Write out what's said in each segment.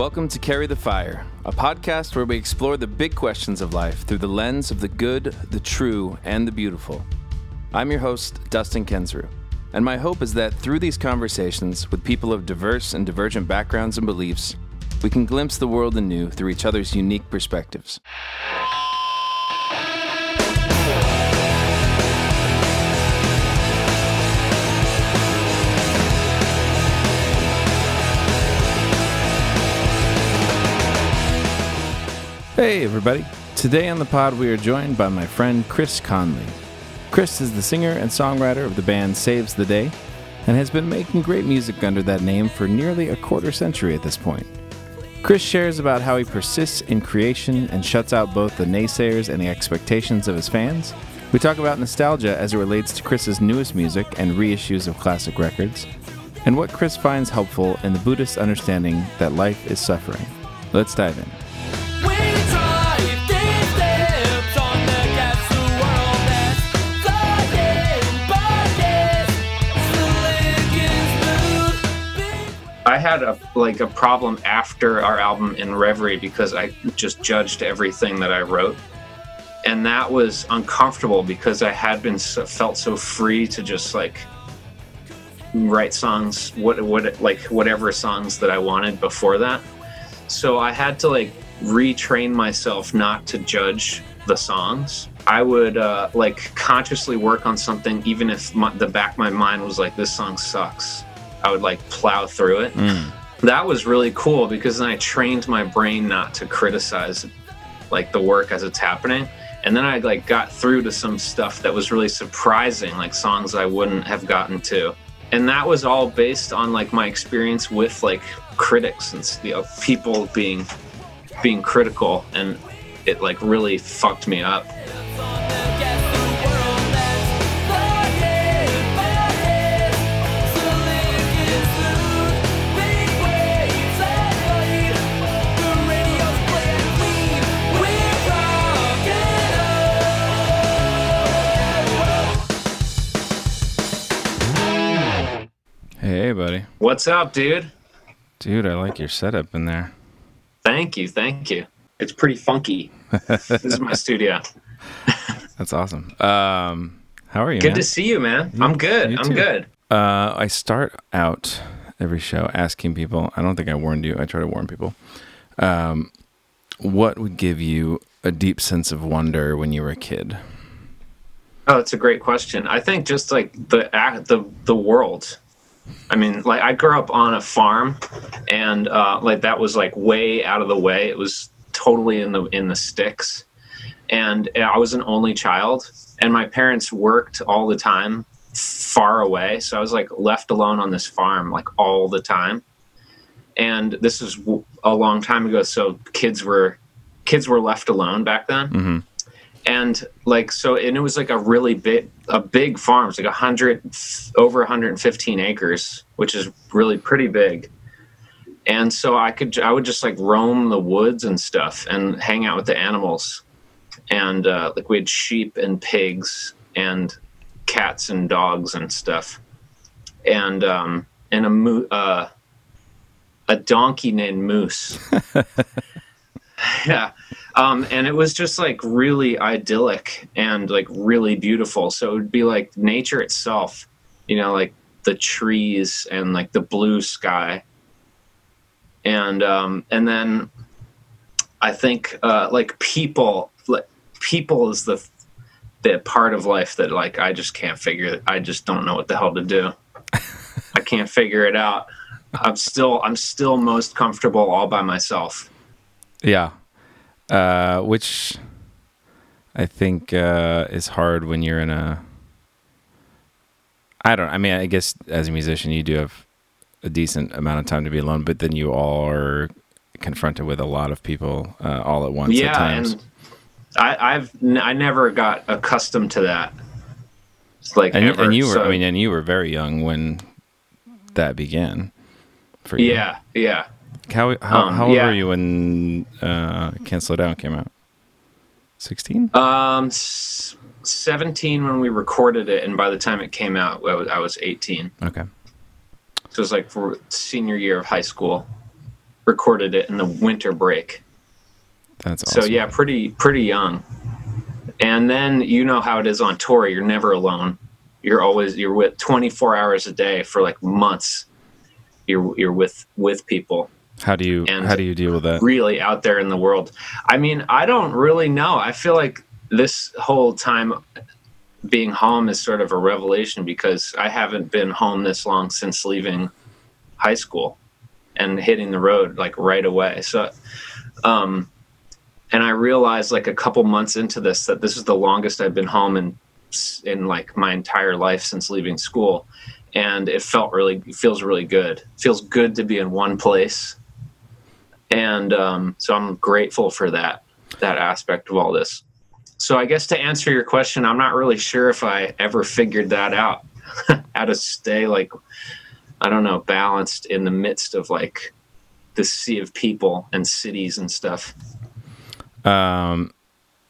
Welcome to Carry the Fire, a podcast where we explore the big questions of life through the lens of the good, the true, and the beautiful. I'm your host, Dustin Kensrue, and my hope is that through these conversations with people of diverse and divergent backgrounds and beliefs, we can glimpse the world anew through each other's unique perspectives. Hey, everybody. Today on the pod, we are joined by my friend Chris Conley. Chris is the singer and songwriter of the band Saves the Day and has been making great music under that name for nearly a quarter century at this point. Chris shares about how he persists in creation and shuts out both the naysayers and the expectations of his fans. We talk about nostalgia as it relates to Chris's newest music and reissues of classic records, and what Chris finds helpful in the Buddhist understanding that life is suffering. Let's dive in. I had a like a problem after our album in Reverie because I just judged everything that I wrote, and that was uncomfortable because I had been so, felt so free to just like write songs, what what like whatever songs that I wanted before that. So I had to like retrain myself not to judge the songs. I would uh, like consciously work on something even if my, the back of my mind was like, "This song sucks." I would like plow through it. Mm. That was really cool because then I trained my brain not to criticize like the work as it's happening. And then I like got through to some stuff that was really surprising, like songs I wouldn't have gotten to. And that was all based on like my experience with like critics and you know, people being being critical and it like really fucked me up. What's up, dude? Dude, I like your setup in there. Thank you, thank you. It's pretty funky. this is my studio. That's awesome. Um, how are you? Good man? to see you, man. I'm good. I'm good. Uh, I start out every show asking people. I don't think I warned you. I try to warn people. Um, what would give you a deep sense of wonder when you were a kid? Oh, it's a great question. I think just like the the the world. I mean, like I grew up on a farm, and uh, like that was like way out of the way. It was totally in the in the sticks, and I was an only child, and my parents worked all the time, far away. So I was like left alone on this farm like all the time, and this is a long time ago. So kids were kids were left alone back then Mm-hmm. And like so and it was like a really big a big farm. It's like a hundred over 115 acres which is really pretty big. And so i could i would just like roam the woods and stuff and hang out with the animals. And uh, like we had sheep and pigs and cats and dogs and stuff. And um and a mo- uh, a donkey named moose yeah. Um, and it was just like really idyllic and like really beautiful. So it would be like nature itself you know like the trees and like the blue sky. And um, and then i think uh, like people like people is the the part of life that like i just can't figure i just don't know what the hell to do. I can't figure it out. I'm still i'm still most comfortable all by myself. Yeah. Uh, which I think uh, is hard when you're in a. I don't. I mean, I guess as a musician, you do have a decent amount of time to be alone, but then you all are confronted with a lot of people uh, all at once at yeah times. and I, i've n- i never got accustomed to that It's like And, you, ever, and you were. so- I mean, and you were very young when that began. For you. yeah yeah How how, Um, how old yeah. were you when uh, Can't Slow Down came out? Sixteen. um s- 17 when we recorded it and by the time it came out i was, I was 18 Okay. so it was like for senior year of high school recorded it in the winter break. That's awesome. So yeah, pretty pretty young. And then you know how it is on tour. You're never alone. You're always you're with 24 hours a day for like months. You're you're with with people How do you And- how do you deal with that? really out there in the world. I mean, I don't really know. I feel like this whole time being home is sort of a revelation because I haven't been home this long since leaving high school and hitting the road like right away. So, um, and I realized like a couple months into this that this is the longest I've been home in in like my entire life since leaving school, and it felt really it feels really good. It feels good to be in one place and um, so I'm grateful for that that aspect of all this. So I guess to answer your question, I'm not really sure if I ever figured that out, how to stay like I don't know balanced in the midst of like the sea of people and cities and stuff. Um,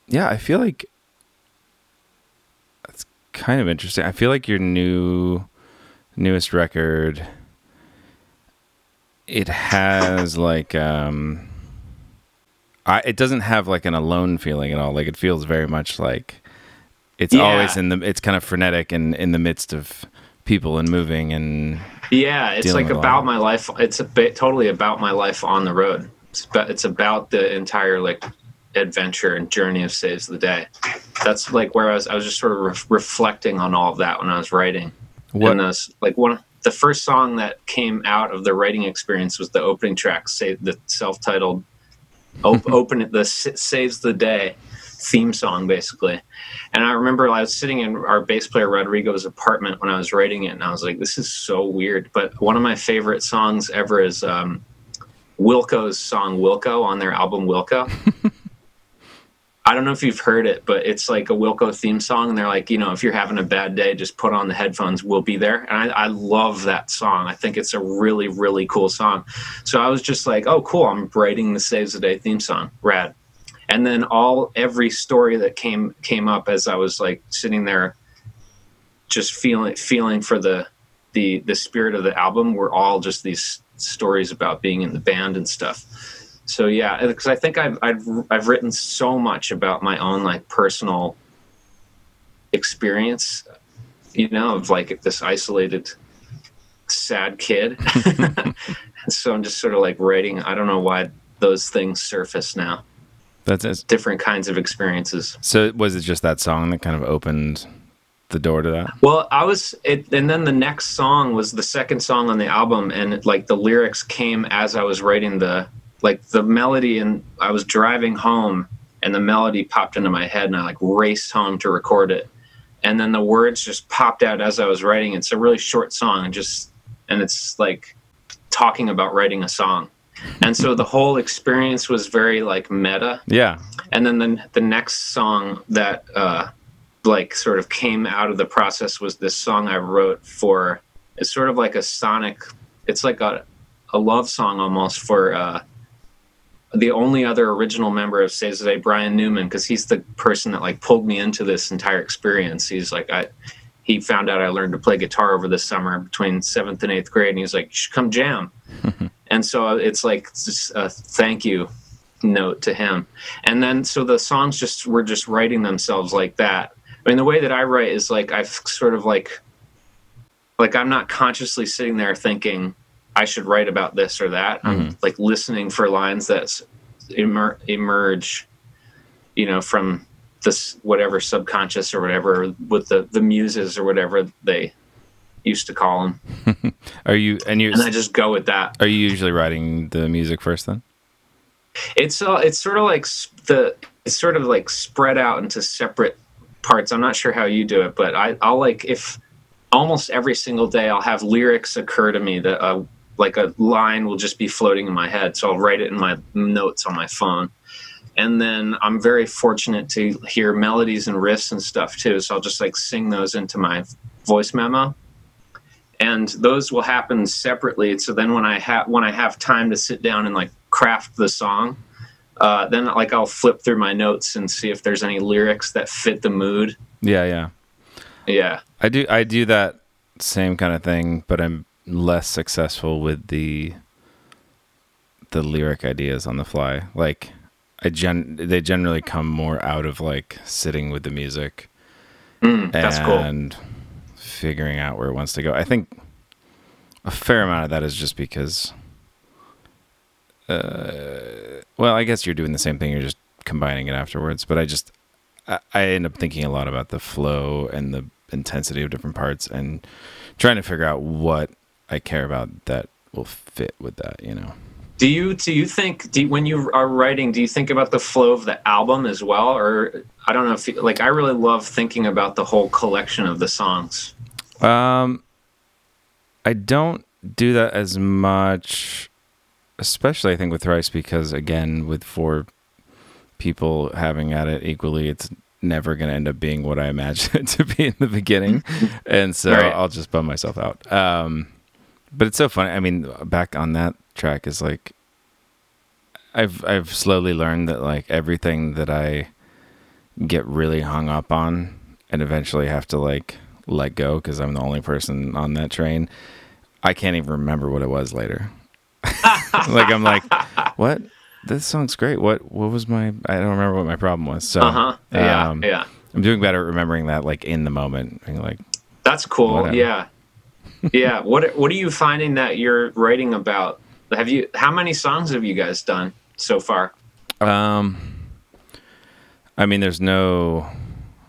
yeah, I feel like it's kind of interesting. I feel like your new newest record it has like um I it doesn't have like an alone feeling at all. Like it feels very much like it's Yeah. always in the it's kind of frenetic and in the midst of people and moving and Yeah, it's like with a lot about my life. It's a bit totally about my life on the road. It's about, it's about the entire like adventure and journey of Saves the Day. That's like where I was. I was just sort of re- reflecting on all of that when I was writing. what And those like one the first song that came out of the writing experience was the opening track, say the self-titled op- open the S- saves the day theme song basically. And I remember I was sitting in our bass player Rodrigo's apartment when I was writing it, and I was like, "This is so weird." But one of my favorite songs ever is um, Wilco's song "Wilco" on their album Wilco. I don't know if you've heard it, but it's like a Wilco theme song, and they're like, you know, if you're having a bad day, just put on the headphones. We'll be there, and I, I love that song. I think it's a really, really cool song. So I was just like, oh, cool. I'm writing the Saves the Day theme song. Rad. And then all every story that came came up as I was like sitting there, just feeling feeling for the the the spirit of the album were all just these stories about being in the band and stuff so yeah because i think I've, I've i've written so much about my own like personal experience you know of like this isolated sad kid so i'm just sort of like writing i don't know why those things surface now that's it. different kinds of experiences So was it just that song that kind of opened the door to that? Well, I was it, and then the next song was the second song on the album, and it, like the lyrics came as I was writing the like the melody, and I was driving home, and the melody popped into my head, and I like raced home to record it, and then the words just popped out as I was writing. It's a really short song, and just and it's like talking about writing a song, and so the whole experience was very like meta Yeah. and then the, the next song that uh like sort of came out of the process was this song i wrote for it's sort of like a sonic it's like a, a love song almost for uh the only other original member of Saves the Day, Bryan Newman, because he's the person that like pulled me into this entire experience. He's like, I, he found out I learned to play guitar over the summer between seventh and eighth grade, and he's like, you should come jam. and so uh, it's like just a thank you note to him. And then so the songs just were just writing themselves like that. I mean, the way that I write is like I've sort of like like I'm not consciously sitting there thinking I should write about this or that. I'm like listening for lines that emer- emerge, you know, from this whatever subconscious or whatever with the the muses or whatever they used to call them, Are you and you and I just go with that. are you usually writing the music first then? It's uh, it's sort of like the it's sort of like spread out into separate parts. I'm not sure how you do it, but I I'll like if almost every single day I'll have lyrics occur to me that uh, like a line will just be floating in my head, so I'll write it in my notes on my phone. And then I'm very fortunate to hear melodies and riffs and stuff too, so I'll just like sing those into my voice memo and those will happen separately. So then when I have when I have time to sit down and like craft the song, uh, then like I'll flip through my notes and see if there's any lyrics that fit the mood. Yeah, yeah. Yeah, I do I do that same kind of thing, but I'm less successful with the the lyric ideas on the fly. Like I gen they generally come more out of like sitting with the music Mm, that's cool. and figuring out where it wants to go. I think a fair amount of that is just because uh well, I guess you're doing the same thing, you're just combining it afterwards, but I just I, I end up thinking a lot about the flow and the intensity of different parts and trying to figure out what I care about that will fit with that, you know. Do you do you think do you, when you are writing, do you think about the flow of the album as well, or I don't know if you, like I really love thinking about the whole collection of the songs. Um, I don't do that as much, especially I think with Thrice because again, with four people having at it equally, it's never going to end up being what I imagined it to be in the beginning, and so Right. I'll just bum myself out. Um, but it's so funny. I mean, back on that track is like, I've I've slowly learned that like everything that I get really hung up on and eventually have to like let go because I'm the only person on that train. I can't even remember what it was later. like I'm like, what? This song's great. What? What was my? I don't remember what my problem was. So, Uh huh. Yeah, um, yeah. I'm doing better at remembering that, like in the moment. Being like, That's cool. Whatever. Yeah, yeah. What What are you finding that you're writing about? Have you? How many songs have you guys done so far? um, I mean, there's no,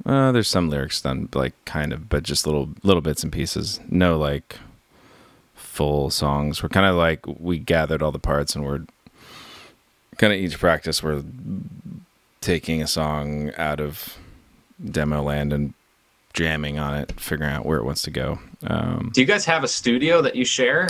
uh, there's some lyrics done, like kind of, but just little little bits and pieces. No like full songs. We're kind of like we gathered all the parts and we're kind of each practice we're taking a song out of demo land and jamming on it, figuring out where it wants to go. Um, Do you guys have a studio that you share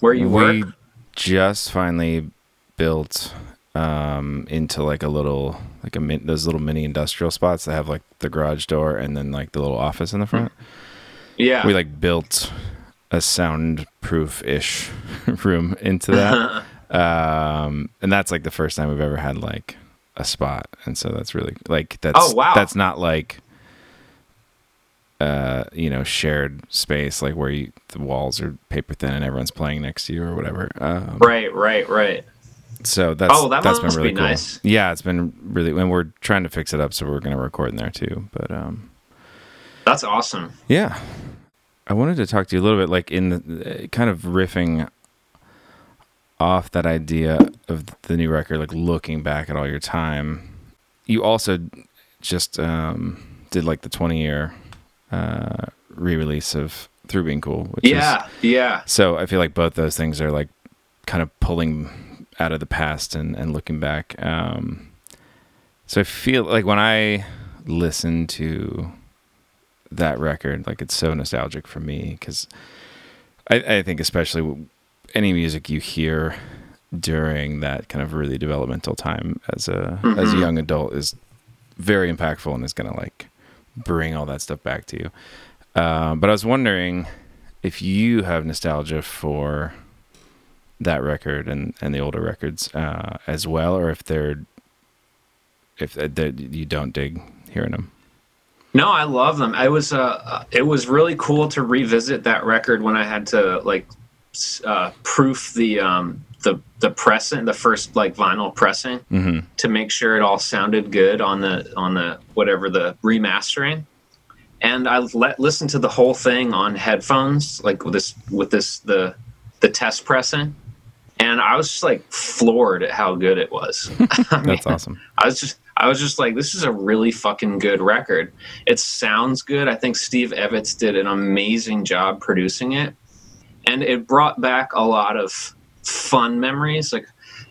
where you we work? just finally built um, into like a little like a min- those little mini industrial spots that have like the garage door and then like the little office in the front. Yeah. We like built a soundproof ish room into that. um, and that's like the first time we've ever had like a spot. And so that's really like that's Oh, wow. that's not like uh, you know, shared space like where you, the walls are paper thin and everyone's playing next to you or whatever. Um, right. Right. Right. so that's Oh, that that's must been really be cool. nice. Yeah, it's been really, and we're trying to fix it up, so we're gonna record in there too. But um, That's awesome. yeah, I wanted to talk to you a little bit, like in the uh, kind of riffing off that idea of the new record, like looking back at all your time. You also just um, did like the twenty year uh, re-release of Through Being Cool, which is Yeah. Yeah. so I feel like both those things are like kind of pulling out of the past and, and looking back. Um, so I feel like when I listen to that record, like it's so nostalgic for me because I, I think especially any music you hear during that kind of really developmental time as a as a Mhm. young adult is very impactful and is gonna like bring all that stuff back to you. Um, but I was wondering if you have nostalgia for that record and, and the older records uh, as well, or if they're if uh, that you don't dig hearing them. No, I love them. I was uh, it was really cool to revisit that record when I had to like uh, proof the um the the pressing, the first like vinyl pressing Mm-hmm. to make sure it all sounded good on the on the whatever the remastering. And I let listen to the whole thing on headphones, like with this with this the the test pressing, and I was just like floored at how good it was. I mean, That's awesome. I was just I was just like, this is a really fucking good record. It sounds good. I think Steve Evans did an amazing job producing it. And it brought back a lot of fun memories. Like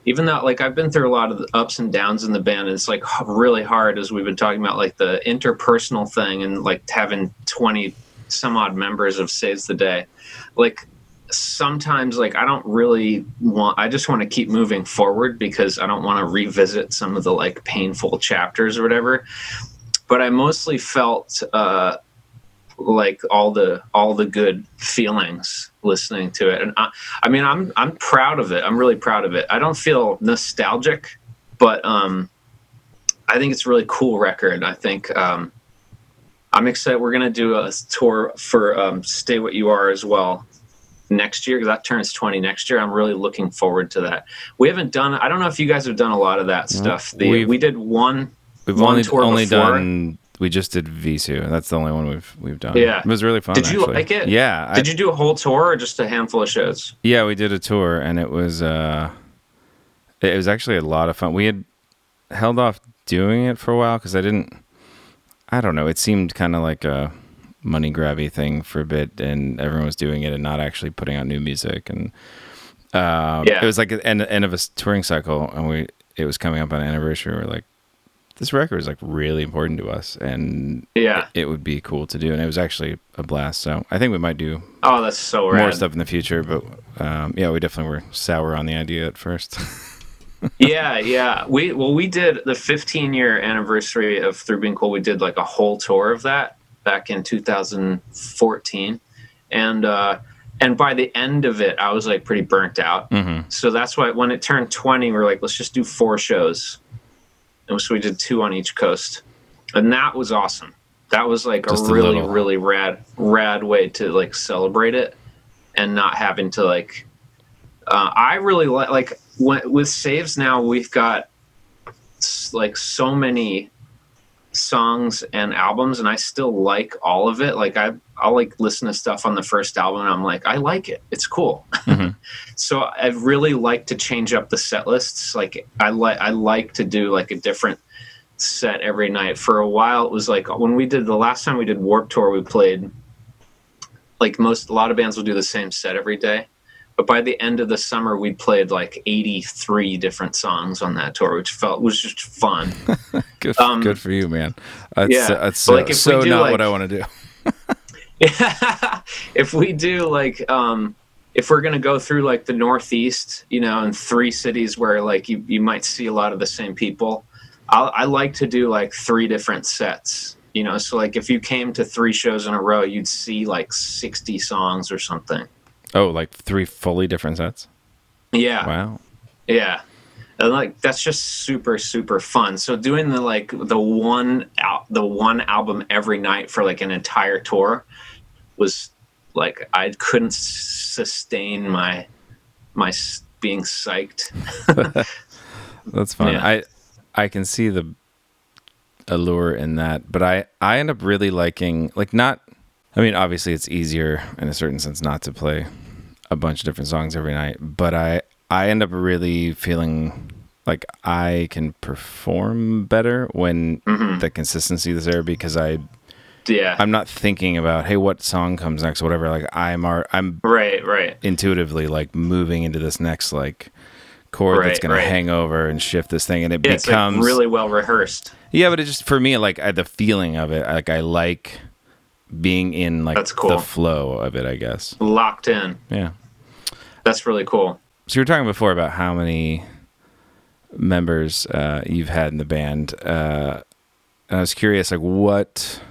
even though like I've been through a lot of ups and downs in the band, and it's like really hard as we've been talking about like the interpersonal thing and like having 20 some odd members of Saves the Day. Like sometimes like I don't really want I just want to keep moving forward because I don't want to revisit some of the like painful chapters or whatever. But I mostly felt uh like all the all the good feelings listening to it and I, I mean I'm I'm proud of it. I'm really proud of it. I don't feel nostalgic, but um I think it's a really cool record. I think um I'm excited we're going to do a tour for um Stay What You Are as well next year because that turns 20 next year. I'm really looking forward to that. We haven't done. I don't know if you guys have done a lot of that stuff. The, we did one. We've one only tour only before. done. We just did Vheissu. That's the only one we've we've done. Yeah. it was really fun. Did you actually. like it? Yeah, I- Did you do a whole tour or just a handful of shows? Yeah, we did a tour, and it was uh, it was actually a lot of fun. We had held off doing it for a while because I didn't. I don't know. It seemed kind of like a money grabby thing for a bit, and everyone was doing it and not actually putting out new music. And um, Yeah. it was like the end end of a touring cycle, and we it was coming up on an anniversary. We're like, this record is like really important to us, and Yeah. it would be cool to do. And it was actually a blast. So I think we might do Oh, that's so rad. more stuff in the future, but um, yeah, we definitely were sour on the idea at first. yeah, yeah. We well, we did the 15 year anniversary of Through Being Cool. We did like a whole tour of that back in 2014, and uh, and by the end of it, I was like pretty burnt out. hmm So that's why when it turned 20, we're like, let's just do four shows, so we did two on each coast, and that was awesome. That was like Just a a really, little. really rad, rad way to like celebrate it, and not having to like. Uh, I really like like when, with saves now we've got like so many songs and albums and I still like all of it. Like I I'll like listen to stuff on the first album and I'm like I like it. It's cool. Mhm. so I really like to change up the set lists. Like I like I like to do like a different set every night. For a while it was like when we did the last time we did Warp Tour we played like most a lot of bands will do the same set every day but by the end of the summer we played like 83 different songs on that tour which felt was just fun Good, Um, good for you, man. That's, yeah, that's so, like, so not like- what I want to do. if we do like um if we're gonna go through like the northeast you know in three cities where like you, you might see a lot of the same people I'll, i like to do like three different sets you know so like if you came to three shows in a row you'd see like 60 songs or something Oh, like three fully different sets. yeah Wow. Yeah. And like that's just super super fun. So doing the like the one al- the one album every night for like an entire tour was like I couldn't sustain my my being psyched. That's fun. Yeah. I I can see the allure in that, but I I end up really liking like not. I mean, obviously, it's easier in a certain sense not to play a bunch of different songs every night, but I I end up really feeling like I can perform better when Mhm. the consistency is there because I Yeah. I'm not thinking about hey what song comes next or whatever like I'm ar- I'm right, right. intuitively like moving into this next like chord that's Right, going right. to hang over and shift this thing and it Yeah, becomes like really well rehearsed. yeah but it just for me like I, the feeling of it like i like being in like That's cool. the flow of it i guess Locked in. yeah That's really cool. so you were talking before about how many members uh, you've had in the band uh, and i was curious like what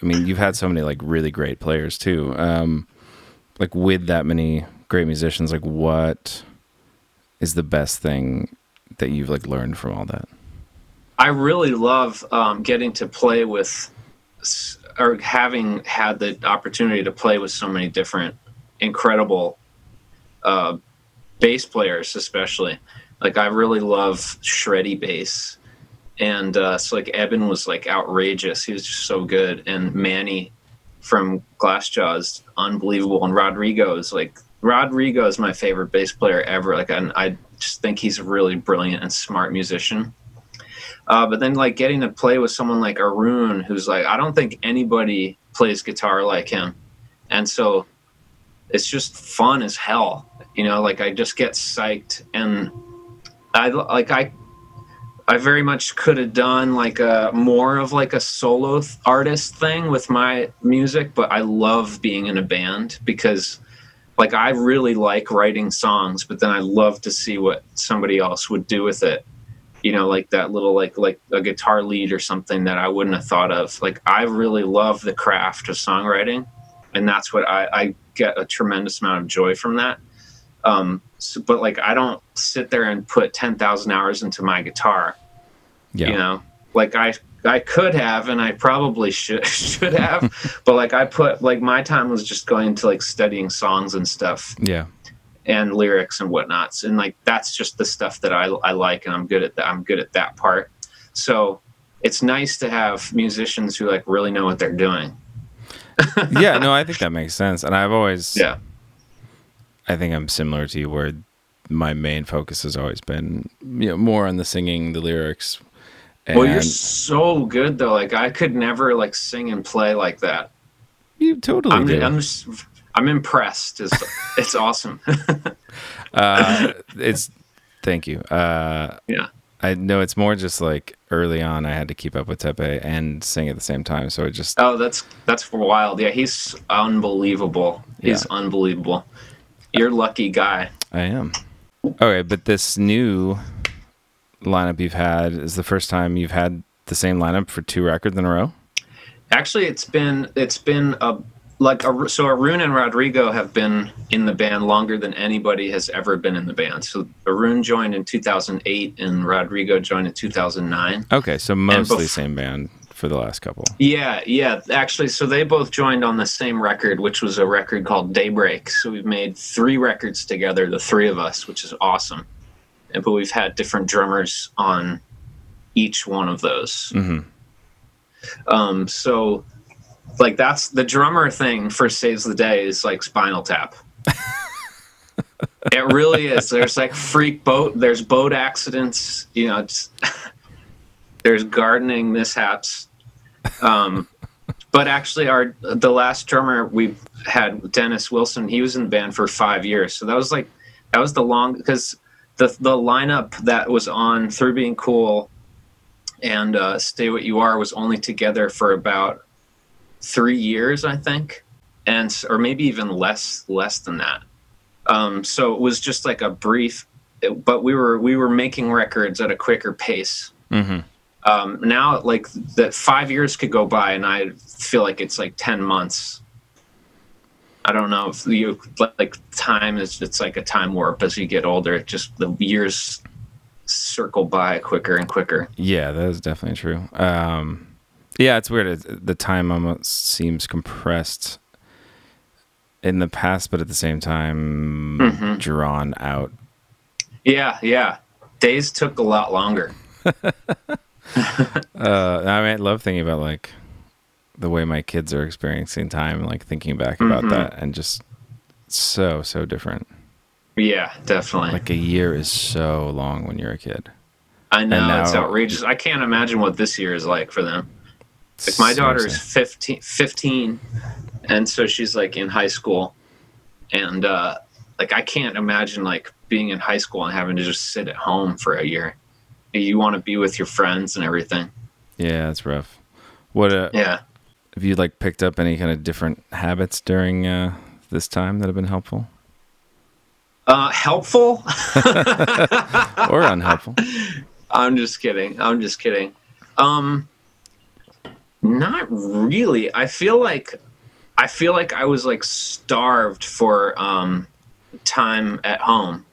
i mean you've had so many like really great players too um, like with that many great musicians like what is the best thing that you've like learned from all that I really love um, getting to play with, or having had the opportunity to play with so many different incredible uh, bass players, especially. Like I really love shreddy bass, and uh, so like Eben was like outrageous. He was just so good, and Manny from Glassjaw is unbelievable, and Rodrigo is like Rodrigo is my favorite bass player ever. Like and I just think he's a really brilliant and smart musician. Uh, but then like getting to play with someone like Arun, who's like I don't think anybody plays guitar like him, and so it's just fun as hell. You know, like I just get psyched, and I like I I very much could have done like a more of like a solo th- artist thing with my music, but I love being in a band because like I really like writing songs, but then I love to see what somebody else would do with it. You know like that little like like a guitar lead or something that i wouldn't have thought of. Like i really love the craft of songwriting and that's what i i get a tremendous amount of joy from that um so, but like i don't sit there and put 10,000 hours into my guitar yeah you know like i I could have, and I probably should should have, but like I put like my time was just going to like studying songs and stuff Yeah. and lyrics and whatnots, and like that's just the stuff that I I like, and I'm good at that. I'm good at that part. So it's nice to have musicians who like really know what they're doing. yeah, no, I think that makes sense. And I've always, Yeah, I think I'm similar to you, where my main focus has always been, you know, more on the singing, the lyrics. And well, you're so good though. Like I could never like sing and play like that. you totally I'm, do. I'm just, I'm impressed. It's it's awesome. uh, it's thank you. Uh, yeah. I know it's more just like early on, I had to keep up with Teppei and sing at the same time, so it just Oh, that's that's wild. Yeah, he's unbelievable. He's Yeah. unbelievable. You're lucky guy. I am. Okay, but this new lineup you've had is the first time you've had the same lineup for two records in a row. Actually, it's been it's been a like a, so Arun and Rodrigo have been in the band longer than anybody has ever been in the band. So Arun joined in 2008 and Rodrigo joined in 2009. Okay, so mostly bef- same band for the last couple. Yeah, yeah. Actually, so they both joined on the same record, which was a record called Daybreak. So we've made three records together, the three of us, which is awesome. And, but we've had different drummers on each one of those. hmm Um, so, like, that's the drummer thing for Saves the Day is like Spinal Tap. it really is. There's like freak boat. There's boat accidents. You know, it's, there's gardening mishaps. Um, but actually, our the last drummer we had, Dennis Wilson, he was in the band for five years. So that was like that was the long because the the lineup that was on through being cool and uh, Stay What You Are was only together for about three years, I think, and or maybe even less less than that. Um, so it was just like a brief, but we were we were making records at a quicker pace. hmm Um, now, like that, five years could go by, and I feel like it's like ten months. I don't know if you like time is it's like a time warp as you get older. It just the years circle by quicker and quicker. Yeah, that is definitely true. Um, yeah, it's weird. The time almost seems compressed in the past, but at the same time Mhm. drawn out. Yeah, yeah. Days took a lot longer. Uh, I mean, I love thinking about like the way my kids are experiencing time, like thinking back about Mhm. that, and just so so different. Yeah, definitely. Like a year is so long when you're a kid. I know and it's outrageous. I can't imagine what this year is like for them. Like my daughter is Seriously. 15, 15 and so she's like in high school and uh like I can't imagine like being in high school and having to just sit at home for a year. You want to be with your friends and everything. Yeah, it's rough. What uh, Yeah. have you like picked up any kind of different habits during uh, this time that have been helpful Uh helpful? or unhelpful? I'm just kidding. I'm just kidding. Um not really. I feel like I feel like I was like starved for um time at home.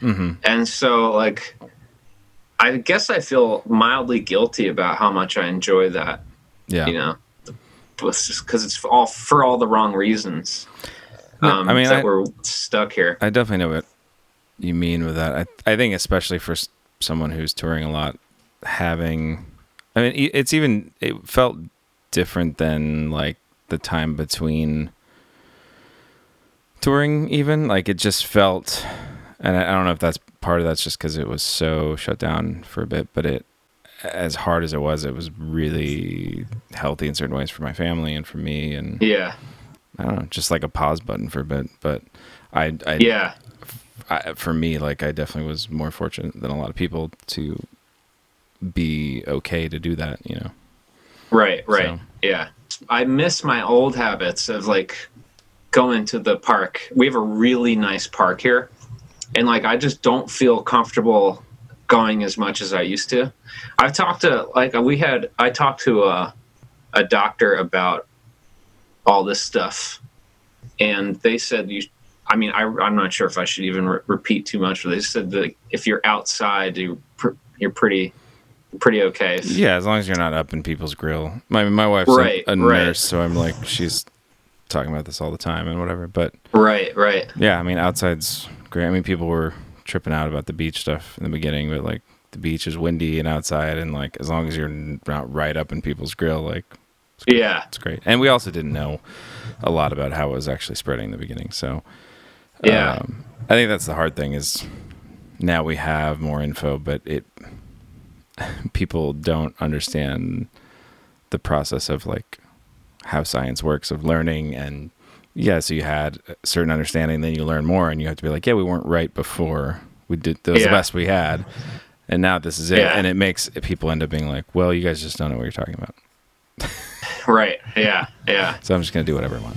hmm And so like I guess I feel mildly guilty about how much I enjoy that, Yeah. you know. Because it's all for all the wrong reasons. Um, I mean, that I- we're stuck here. I definitely know what you mean with that. I I think especially for someone who's touring a lot, having, I mean, it's even it felt different than like the time between touring. Even like it just felt, and I, I don't know if that's part of that's just because it was so shut down for a bit, but it. As hard as it was, it was really healthy in certain ways for my family and for me, and Yeah. I don't know, just like a pause button for a bit. But I, I Yeah. I, for me, like I definitely was more fortunate than a lot of people to be okay to do that. You know, Right, right. So- Yeah. I miss my old habits of like going to the park. We have a really nice park here. And like I just don't feel comfortable going as much as I used to. I've talked to like we had I talked to a a doctor about all this stuff and they said you I mean I I'm not sure if I should even re- repeat too much but they said that if you're outside you pr- you're pretty pretty okay. If, Yeah, as long as you're not up in people's grill. My my wife's Right, a, a right. nurse, so I'm like she's talking about this all the time and whatever. But Right, right. yeah, I mean outside's great. I mean people were tripping out about the beach stuff in the beginning, but like the beach is windy and outside, and like as long as you're not right up in people's grill, like Yeah. it's great. And we also didn't know a lot about how it was actually spreading in the beginning, so Yeah. um, I think that's the hard thing is now we have more info, but it people don't understand the process of like how science works of learning and yeah, so you had a certain understanding, then you learn more, and you have to be like, yeah, we weren't right before we did. That was the best we had, and now this is it. Yeah. And it makes people end up being like, well, you guys just don't know what you're talking about. Right. Yeah. Yeah. So I'm just gonna do whatever I want.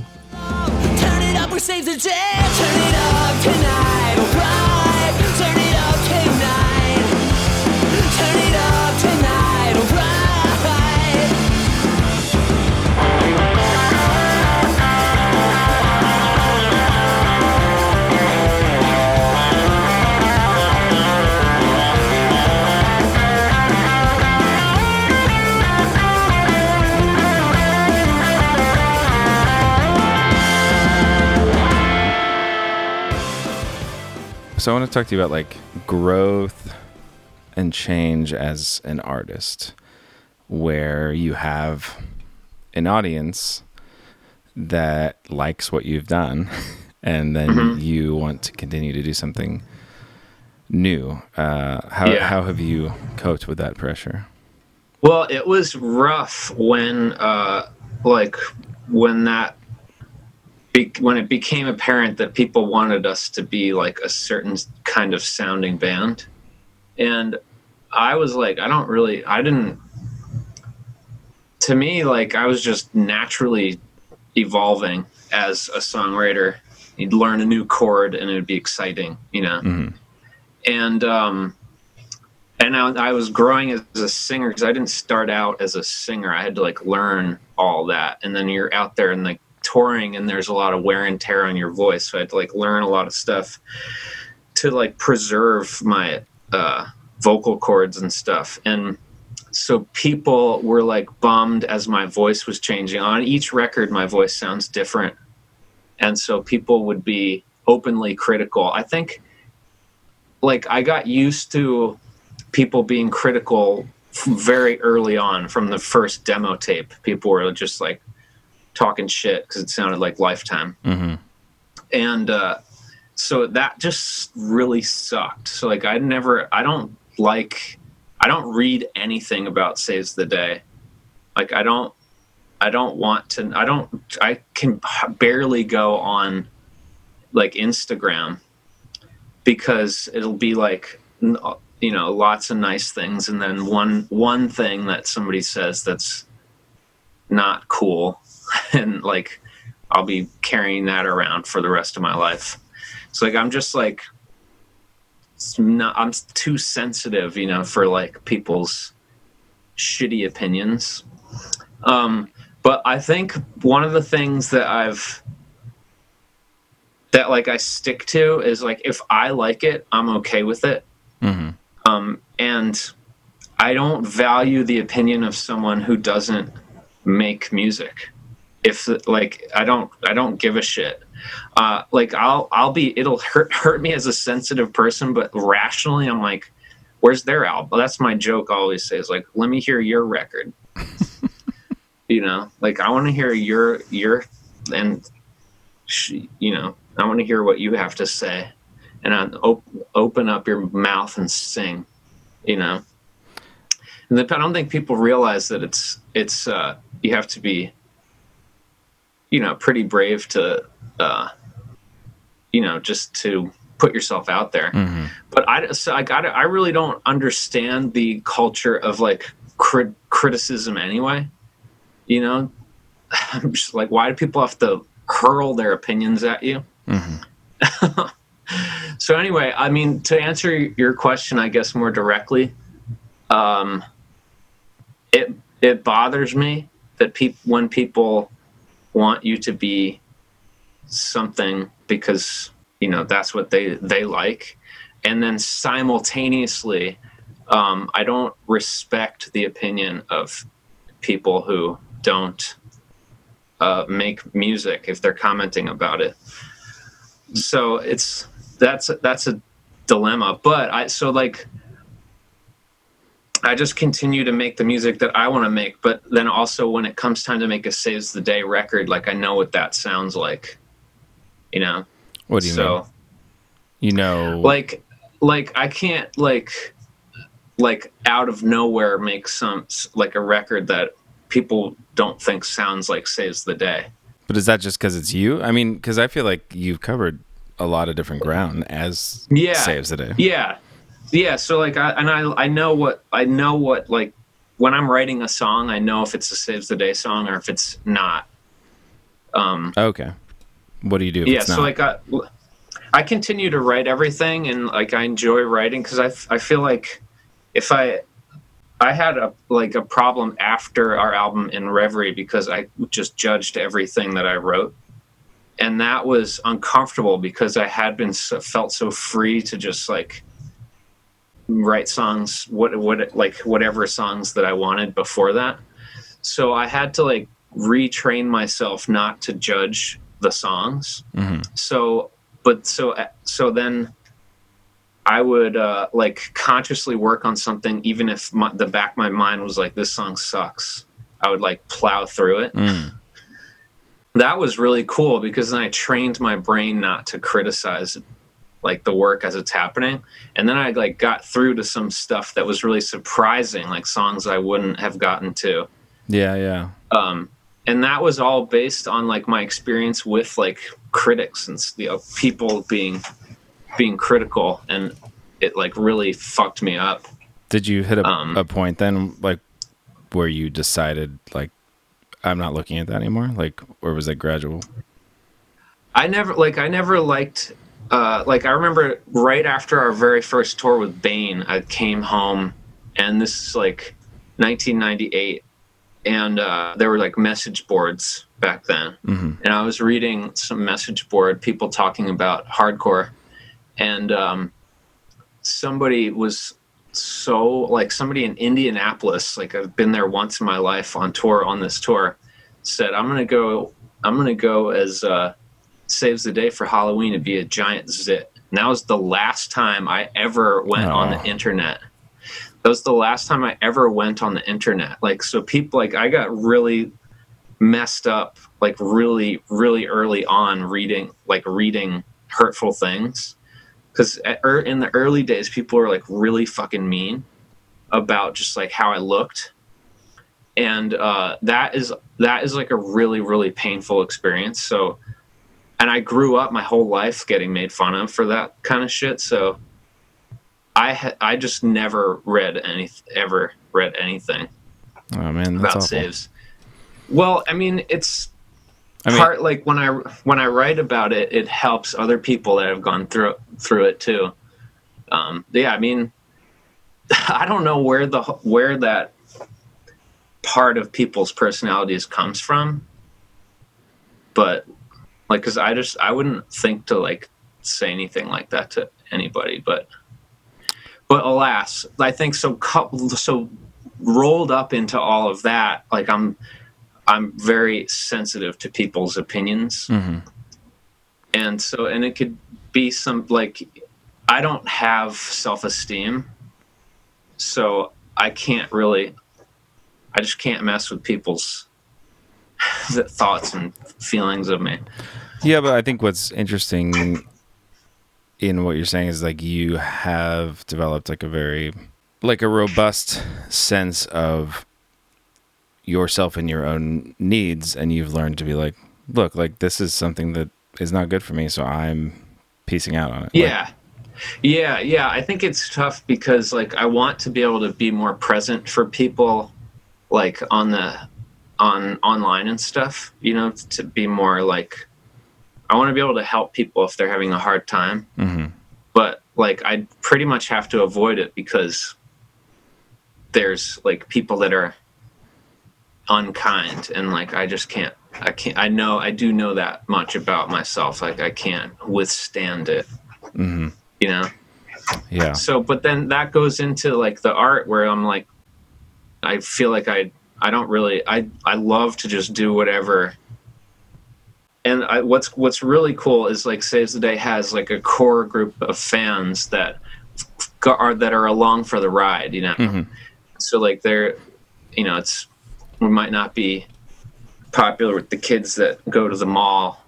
So I want to talk to you about like growth and change as an artist, where you have an audience that likes what you've done, and then you want to continue to do something new. Uh, how Yeah. how have you coped with that pressure? Well, it was rough when, uh, like, when that, be- when it became apparent that people wanted us to be like a certain kind of sounding band, and I was like, I don't really, I didn't. To me, like, I was just naturally evolving as a songwriter. You'd learn a new chord, and it would be exciting, you know. Mhm. And um, and I, I was growing as a singer because I didn't start out as a singer. I had to like learn all that, and then you're out there and like touring, and there's a lot of wear and tear on your voice. So I had to like learn a lot of stuff to like preserve my uh, vocal cords and stuff. And so people were like bummed as my voice was changing. On each record, my voice sounds different, and so people would be openly critical. I think like I got used to people being critical very early on from the first demo tape. People were just like talking shit because it sounded like Lifetime, hmm and uh, so that just really sucked. So like I never, I don't like, I don't read anything about Saves the Day. Like I don't, I don't want to. I don't. I can barely go on like Instagram because it'll be like you know lots of nice things and then one one thing that somebody says that's not cool and like I'll be carrying that around for the rest of my life. So like I'm just like not, I'm too sensitive, you know, for like people's shitty opinions. Um, but I think one of the things that I've that like I stick to is like if I like it, I'm okay with it. hmm Um, and I don't value the opinion of someone who doesn't make music. If like I don't I don't give a shit. Uh, like I'll I'll be it'll hurt hurt me as a sensitive person, but rationally I'm like, where's their album? That's my joke. I always says like, let me hear your record. you know, like I want to hear your your and sh- you know I want to hear what you have to say, and I op- open up your mouth and sing. You know, and the, I don't think people realize that it's it's uh, you have to be you know pretty brave to uh, you know just to put yourself out there hmm but I so I got I really don't understand the culture of like crit- criticism anyway. You know, I'm just like, why do people have to hurl their opinions at you? hmm So anyway, I mean, to answer your question, I guess more directly, um, it it bothers me that people when people want you to be something because you know that's what they they like, and then simultaneously um, I don't respect the opinion of people who don't uh, make music if they're commenting about it. So it's that's that's a dilemma. But I so like I just continue to make the music that I want to make. But then also when it comes time to make a saves the day record, like I know what that sounds like. You know. What do you mean? so, mean? You know, like like i can't like like out of nowhere make some like a record that people don't think sounds like saves the day but is that just because it's you? I mean, because I feel like you've covered a lot of different ground as yeah saves the day. yeah yeah so like i and i i know what i know what like when i'm writing a song i know if it's a saves the day song or if it's not um Okay. What do you do? If yeah so like I, I continue to write everything and like i enjoy writing because I, I feel like if i i had a like a problem after our album in reverie because i just judged everything that i wrote and that was uncomfortable because i had been so, felt so free to just like write songs what what like whatever songs that i wanted before that so i had to like retrain myself not to judge the songs Mhm. so but so so then i would uh like consciously work on something even if my, the back of my mind was like this song sucks i would like plow through it Mm. that was really cool because then i trained my brain not to criticize like the work as it's happening and then i like got through to some stuff that was really surprising like songs i wouldn't have gotten to Yeah, yeah. um, and that was all based on like my experience with like critics and you know, people being being critical and it like really fucked me up Did you hit a, Um, a point then, like, where you decided, like, I'm not looking at that anymore? Like, or was that gradual? i never like i never liked uh like i remember right after our very first tour with bane i came home and this is like 1998 and uh there were like message boards back then. Hmm and I was reading some message board people talking about hardcore, and um, somebody was so like somebody in Indianapolis, like I've been there once in my life on tour on this tour, said I'm gonna go, I'm gonna go as uh, saves the day for Halloween to be a giant zit. And that was the last time I ever went on the internet. That was the last time I ever went on the internet. Like so, people like I got really messed up like really really early on reading like reading hurtful things because in the early days people were like really fucking mean about just like how i looked and uh, that is that is like a really really painful experience so and i grew up my whole life getting made fun of for that kind of shit so i ha- i just never read any ever read anything Oh man, that's about awful. saves well i mean it's I mean, part like when i when i write about it it helps other people that have gone through through it too um yeah i mean i don't know where the where that part of people's personalities comes from but like because i just i wouldn't think to like say anything like that to anybody but but alas i think so coupled so rolled up into all of that like i'm i'm very sensitive to people's opinions mhm. and so and it could be some like i don't have self-esteem so i can't really i just can't mess with people's thoughts and feelings of me. Yeah, but I think what's interesting in what you're saying is like you have developed like a very like a robust sense of yourself and your own needs and you've learned to be like look like this is something that is not good for me so i'm piecing out on it. Like, yeah. Yeah yeah. I think it's tough because like i want to be able to be more present for people like on the on online and stuff you know to be more like i want to be able to help people if they're having a hard time mhm. but like I pretty much have to avoid it because there's like people that are unkind and like I just can't I can't I know I do know that much about myself like I can't withstand it Mhm. you know Yeah. so but then that goes into like the art where i'm like i feel like i i don't really i i love to just do whatever. And I, what's what's really cool is like saves the day has like a core group of fans that are that are along for the ride you know? Mhm. so like they're you know it's we might not be popular with the kids that go to the mall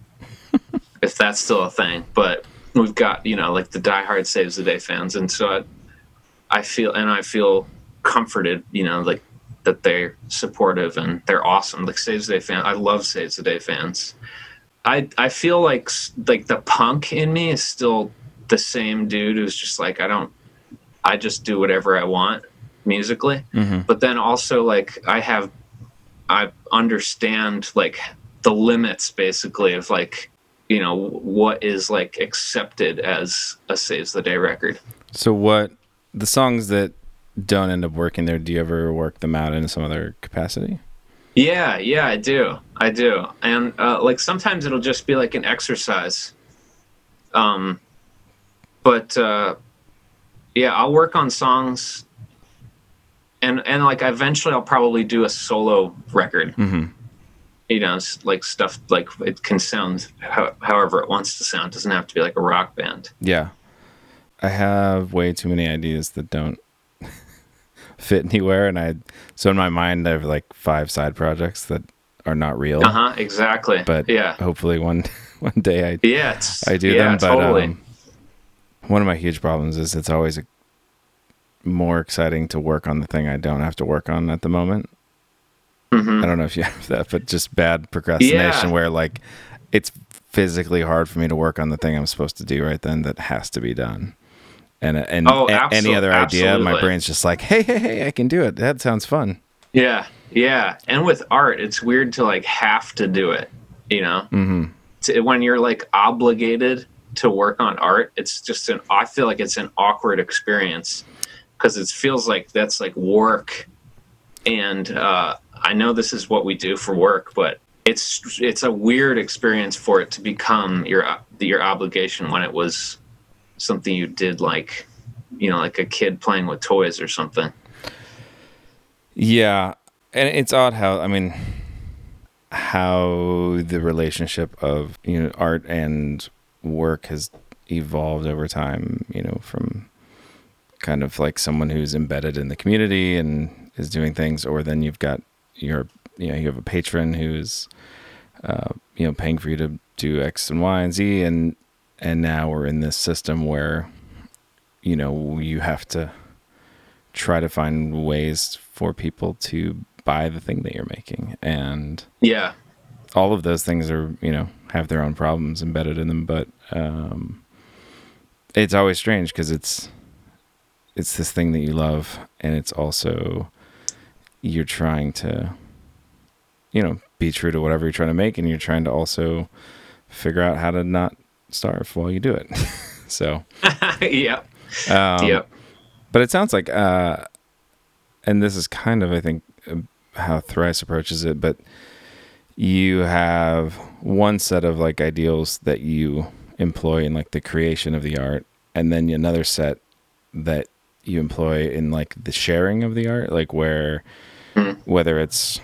if that's still a thing but we've got you know like the diehard saves the day fans. And so I, I feel and i feel comforted you know like that they're supportive and they're awesome. Like saves the day fan i love saves the day fans. I i feel like like the punk in me is still the same dude who's just like i don't i just do whatever i want musically. Mhm. but then also like i have i understand like the limits basically of like you know what is like accepted as a saves the day record. So what the songs that don't end up working there? Do you ever work them out in some other capacity? yeah yeah i do i do and uh, like sometimes it'll just be like an exercise um but uh yeah i'll work on songs and and like eventually i'll probably do a solo record Mm-hmm. you know, it's like stuff like it can sound how, however it wants to sound. It doesn't have to be like a rock band. Yeah. I have way too many ideas that don't fit anywhere and I so in my mind I have like five side projects that are not real. Uh huh. Exactly. But yeah, hopefully one one day I yeah, I do yeah, them, but totally. um, one of my huge problems is it's always more exciting to work on the thing I don't have to work on at the moment. Mhm. I don't know if you have that, but just bad procrastination Yeah. where like it's physically hard for me to work on the thing I'm supposed to do right then that has to be done. And and Oh, a- any other idea, my brain's just like, hey, hey, hey, I can do it. That sounds fun. Yeah, yeah. And with art, it's weird to like have to do it. You know, hmm to, when you're like obligated to work on art, it's just an. I feel like it's an awkward experience because it feels like that's like work, and uh, I know this is what we do for work, but it's it's a weird experience for it to become your your obligation when it was something you did like you know like a kid playing with toys or something Yeah, and it's odd how I mean how the relationship of you know art and work has evolved over time. You know, from kind of like someone who's embedded in the community and is doing things, or then you've got your you know you have a patron who's uh, you know paying for you to do X and Y and Z, and and now we're in this system where you know you have to try to find ways for people to buy the thing that you're making. And yeah. all of those things are you know have their own problems embedded in them. But um it's always strange because it's it's this thing that you love and it's also you're trying to you know be true to whatever you're trying to make and you're trying to also figure out how to not starve while you do it. So yeah um, yeah but it sounds like, uh, and this is kind of, I think, uh, how Thrice approaches it, but you have one set of like ideals that you employ in like the creation of the art, and then another set that you employ in like the sharing of the art, like where Mhm. whether it's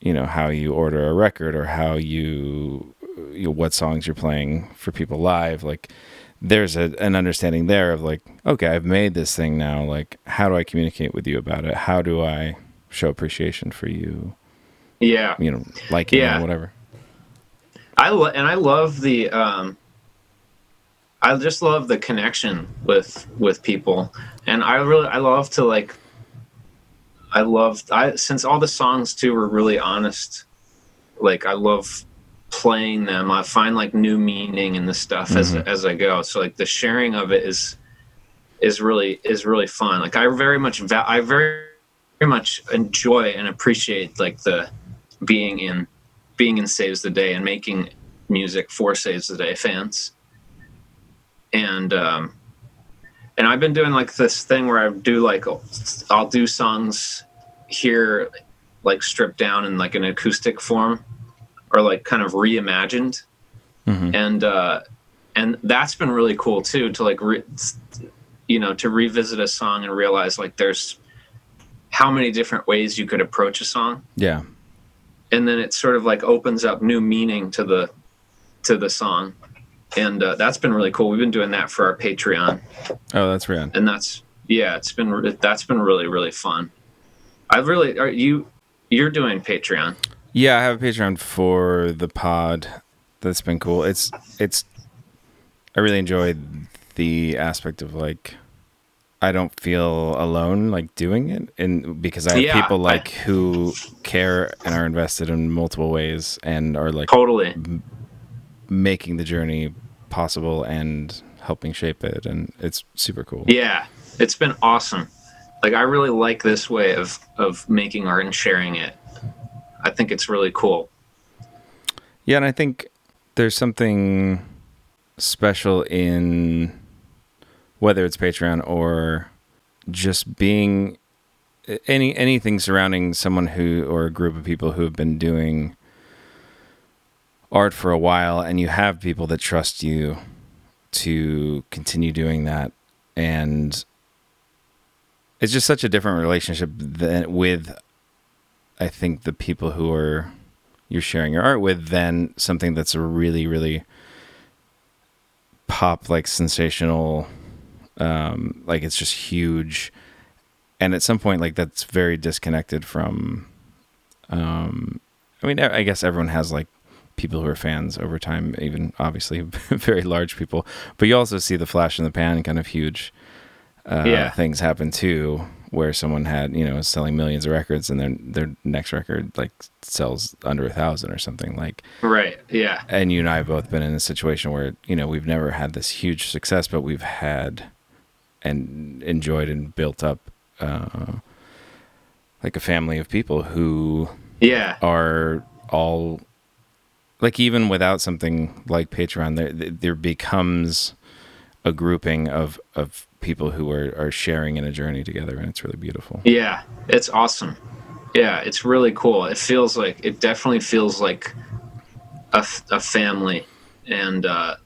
you know how you order a record or how you, you know, what songs you're playing for people live, like there's a, an understanding there of like, okay, I've made this thing now. Like, how do I communicate with you about it? How do I show appreciation for you? yeah You know, liking Yeah. whatever. I lo- and I love the um, I just love the connection with with people, and I really I love to like. I love I since all the songs too were really honest. Like I love playing them. I find like new meaning in the stuff as Mhm. as I go. So like the sharing of it is is really is really fun. Like I very much va- I very very much enjoy and appreciate like the being in being in Saves the Day and making music for Saves the Day fans. And um, and I've been doing like this thing where I do like I'll do songs here like stripped down in like an acoustic form or like kind of reimagined. Mhm. and uh and that's been really cool too to like re- you know to revisit a song and realize like there's how many different ways you could approach a song. Yeah. and then it sort of like opens up new meaning to the to the song. And uh, that's been really cool. We've been doing that for our patreon. Oh, that's rad. and that's yeah it's been that's been really really fun. I really are you you're doing patreon Yeah, I have a Patreon for the pod. That's been cool. It's it's I really enjoy the aspect of like I don't feel alone like doing it and because I have Yeah, people I- like who care and are invested in multiple ways and are like totally making the journey possible and helping shape it and it's super cool. yeah it's been awesome like i really like this way of of making art and sharing it i think it's really cool. Yeah, and I think there's something special in whether it's Patreon or just being any anything surrounding someone who or a group of people who have been doing art for a while and you have people that trust you to continue doing that. And it's just such a different relationship than with I think the people who are you're sharing your art with then something that's a really really pop like sensational um like it's just huge. And at some point like that's very disconnected from um i mean i guess everyone has like people who are fans over time even obviously very large people. But you also see the flash in the pan kind of huge uh, Yeah. things happen too where someone had you know selling millions of records and their their next record like sells under a thousand or something like right yeah. and you and I have both been in a situation where you know we've never had this huge success, but we've had and enjoyed and built up uh, like a family of people who yeah. are all like even without something like Patreon, there there becomes a grouping of of people who are are sharing in a journey together, and it's really beautiful. Yeah, it's awesome. Yeah, it's really cool. It feels like it definitely feels like a family, and uh,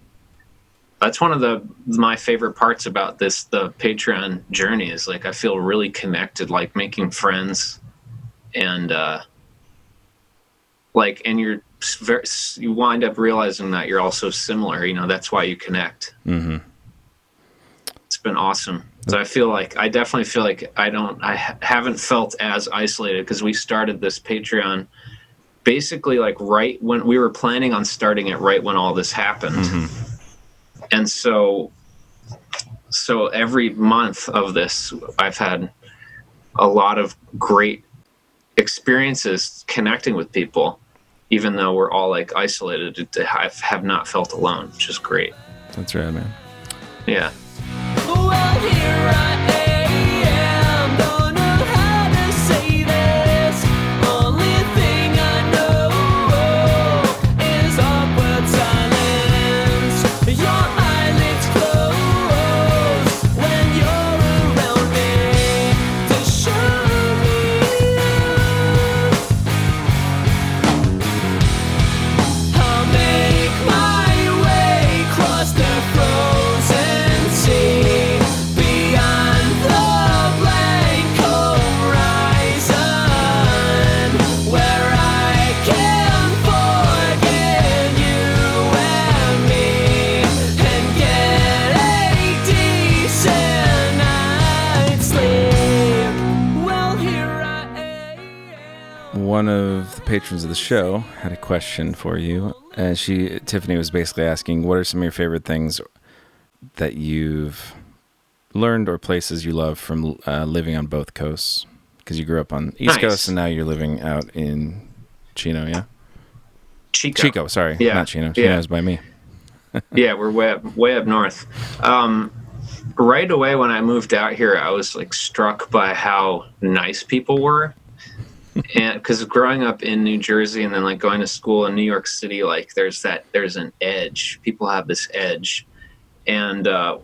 that's one of the my favorite parts about this the Patreon journey is like I feel really connected, like making friends, and uh, like and you're very you wind up realizing that you're also similar. You know, that's why you connect hmm it's been awesome. So I feel like I definitely feel like I don't I ha- haven't felt as isolated because we started this Patreon basically like right when we were planning on starting it right when all this happened. Mm-hmm. And so so every month of this I've had a lot of great experiences connecting with people even though we're all like isolated I have not felt alone, which is great. That's rad, man. Yeah. Here I am. Patrons of the show had a question for you and she tiffany was basically asking what are some of your favorite things that you've learned or places you love from uh, living on both coasts because you grew up on east Nice. coast and now you're living out in chino yeah Chico. chico sorry Yeah. not chino Yeah. is by me yeah, we're way up, way up north. Um, right away when I moved out here, I was like struck by how nice people were, and because growing up in New Jersey and then like going to school in New York City, like there's that there's an edge. People have this edge, and uh,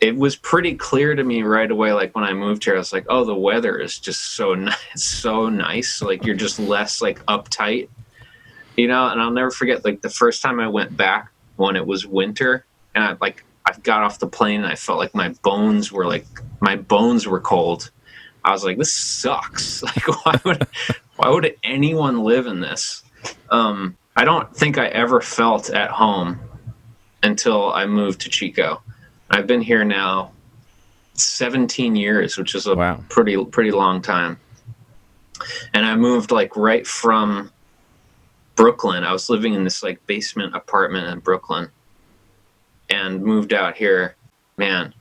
it was pretty clear to me right away. Like when I moved here, I was like, oh, the weather is just so nice, so nice. Like you're just less like uptight, you know. And I'll never forget like the first time I went back when it was winter and I like I got off the plane and I felt like my bones were like my bones were cold. I was like, this sucks. Like, why would why would anyone live in this? Um, I don't think I ever felt at home until I moved to Chico. I've been here now 17 years, which is a Wow. pretty pretty long time. And I moved like right from Brooklyn. I was living in this like basement apartment in Brooklyn and moved out here. Man,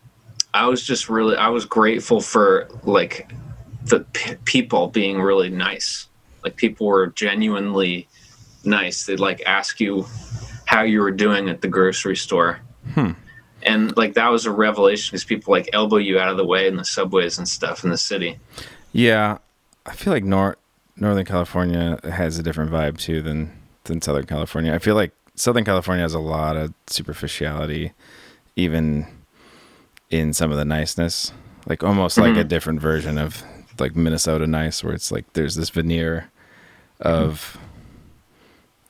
I was just really I was grateful for like the p- people being really nice. Like people were genuinely nice. They'd like ask you how you were doing at the grocery store. Hmm. And like that was a revelation because people like elbow you out of the way in the subways and stuff in the city. Yeah, I feel like Nor- Northern California has a different vibe too than than Southern California. I feel like Southern California has a lot of superficiality, even in some of the niceness. Like almost like a different version of like Minnesota nice, where it's like there's this veneer of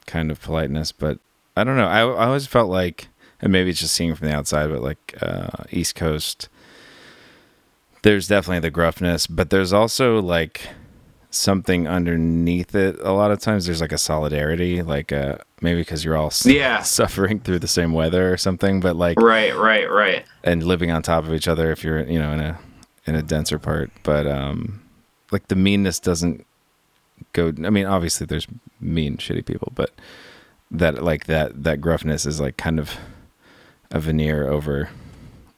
kind of politeness. But I don't know. I, I always felt like, and maybe it's just seeing from the outside, but like uh, East Coast there's definitely the gruffness, but there's also like something underneath it. A lot of times there's like a solidarity, like uh maybe because you're all s- Yeah. suffering through the same weather or something, but like Right, right, right. and living on top of each other if you're you know in a in a denser part. But um like the meanness doesn't go. I mean, obviously there's mean, shitty people, but that like that that gruffness is like kind of a veneer over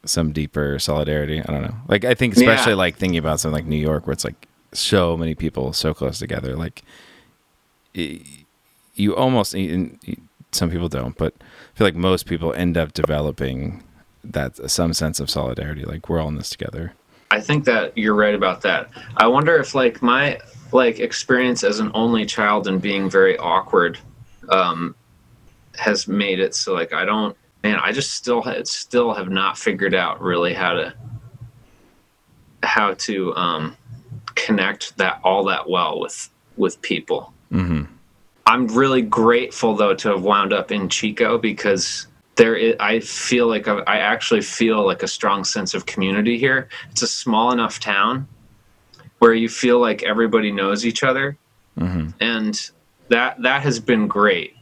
some deeper solidarity. I don't know. Like I think especially Yeah. like thinking about something like New York, where it's like so many people so close together. Like you almost some people don't, but I feel like most people end up developing that some sense of solidarity. Like we're all in this together. I think that you're right about that. I wonder if like my like experience as an only child and being very awkward um, has made it so like I don't man I just still still have not figured out really how to how to um, connect that all that well with with people. Mm-hmm. I'm really grateful though to have wound up in Chico because there is, I feel like I, I actually feel like a strong sense of community here. It's a small enough town where you feel like everybody knows each other, Mm-hmm. and that that has been great.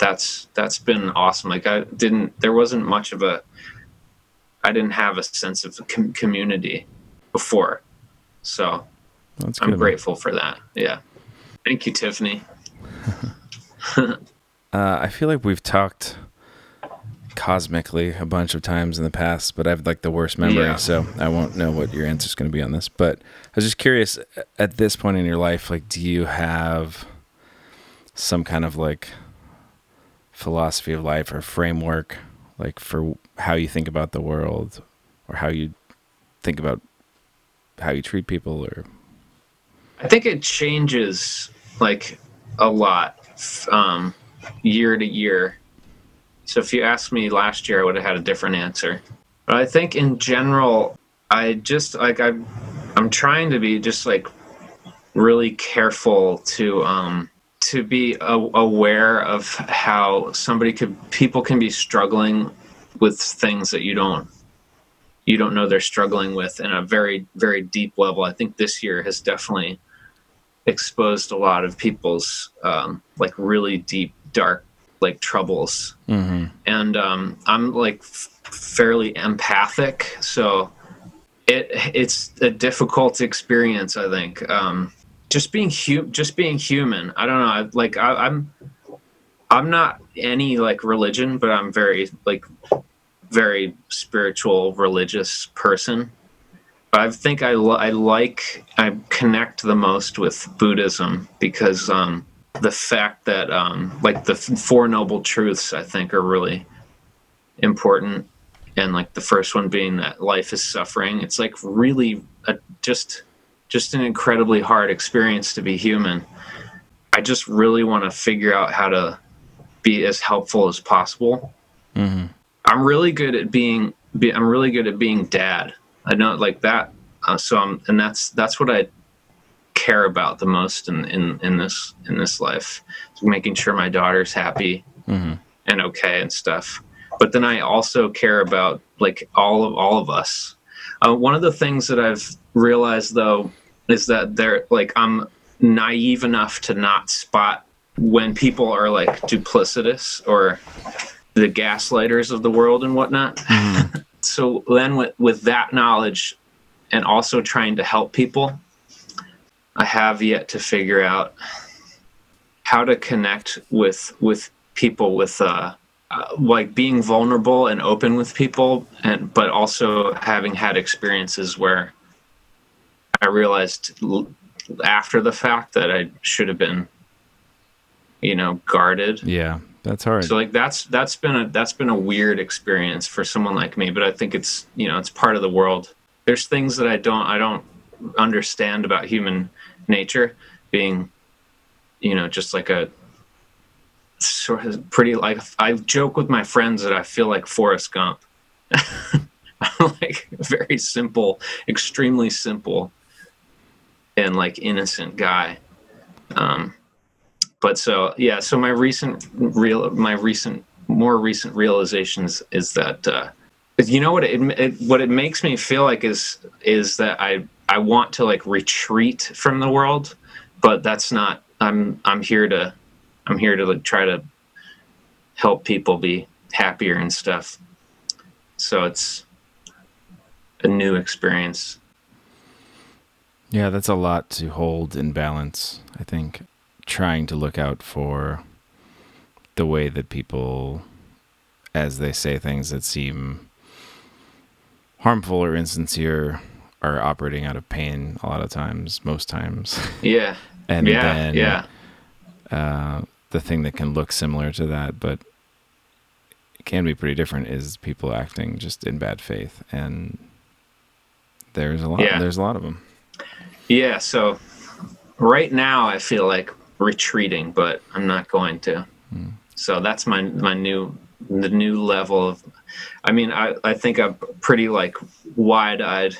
That's that's been awesome. Like I didn't, there wasn't much of a, I didn't have a sense of com- community before, so That's good. I'm grateful for that. Yeah, thank you, Tiffany. Uh, I feel like we've talked cosmically a bunch of times in the past, but I have like the worst memory, Yeah. so I won't know what your answer is going to be on this. But I was just curious at this point in your life, like, do you have some kind of like philosophy of life or framework, like for how you think about the world or how you think about how you treat people or I think it changes like a lot um, year to year. So if you asked me last year, I would have had a different answer. But I think in general, I just like I'm I'm trying to be just like really careful to um to be a- aware of how somebody could people can be struggling with things that you don't you don't know they're struggling with in a very very deep level. I think this year has definitely exposed a lot of people's um, like really deep dark like troubles. Mm-hmm. and um, i'm like f- fairly empathic so it it's a difficult experience i think. Um, just being hu- just being human i don't know I, like I, i'm i'm not any like religion but i'm very like very spiritual religious person I think I, li- I like I connect the most with Buddhism because um, the fact that um, like the four noble truths I think are really important, and like the first one being that life is suffering. It's like really a, just just an incredibly hard experience to be human. I just really want to figure out how to be as helpful as possible. Mm-hmm. I'm really good at being. Be, I'm really good at being dad. I know like that. Uh, so I'm, and that's that's what I care about the most in in in this in this life. Making sure my daughter's happy Mm-hmm. and okay and stuff. but then I also care about like all of all of us. Uh, one of the things that I've realized though is that they're like I'm naive enough to not spot when people are like duplicitous or the gaslighters of the world and whatnot. so then with with that knowledge and also trying to help people, I have yet to figure out how to connect with with people with uh, uh, like being vulnerable and open with people and but also having had experiences where I realized l- after the fact that I should have been you know guarded. Yeah, that's hard. so like that's that's been a that's been a weird experience for someone like me but i think it's you know it's part of the world. There's things that i don't i don't understand about human nature being you know just like a sort of pretty like i joke with my friends that i feel like forrest gump. Like very simple extremely simple and like innocent guy. Um but so yeah so my recent real my recent more recent realizations is that uh you know what it, it what it makes me feel like is is that i i want to like retreat from the world but that's not i'm i'm here to i'm here to like try to help people be happier and stuff so it's a new experience Yeah, that's a lot to hold in balance, I think. Trying to look out for the way that people, as they say things that seem harmful or insincere, are operating out of pain a lot of times, most times. yeah And yeah then yeah uh, the thing that can look similar to that, but can be pretty different, is people acting just in bad faith. And there's a lot. Yeah. There's a lot of them. Yeah, so right now I feel like retreating, but I'm not going to. So that's my my new the new level of I mean, I, I think I'm pretty like wide eyed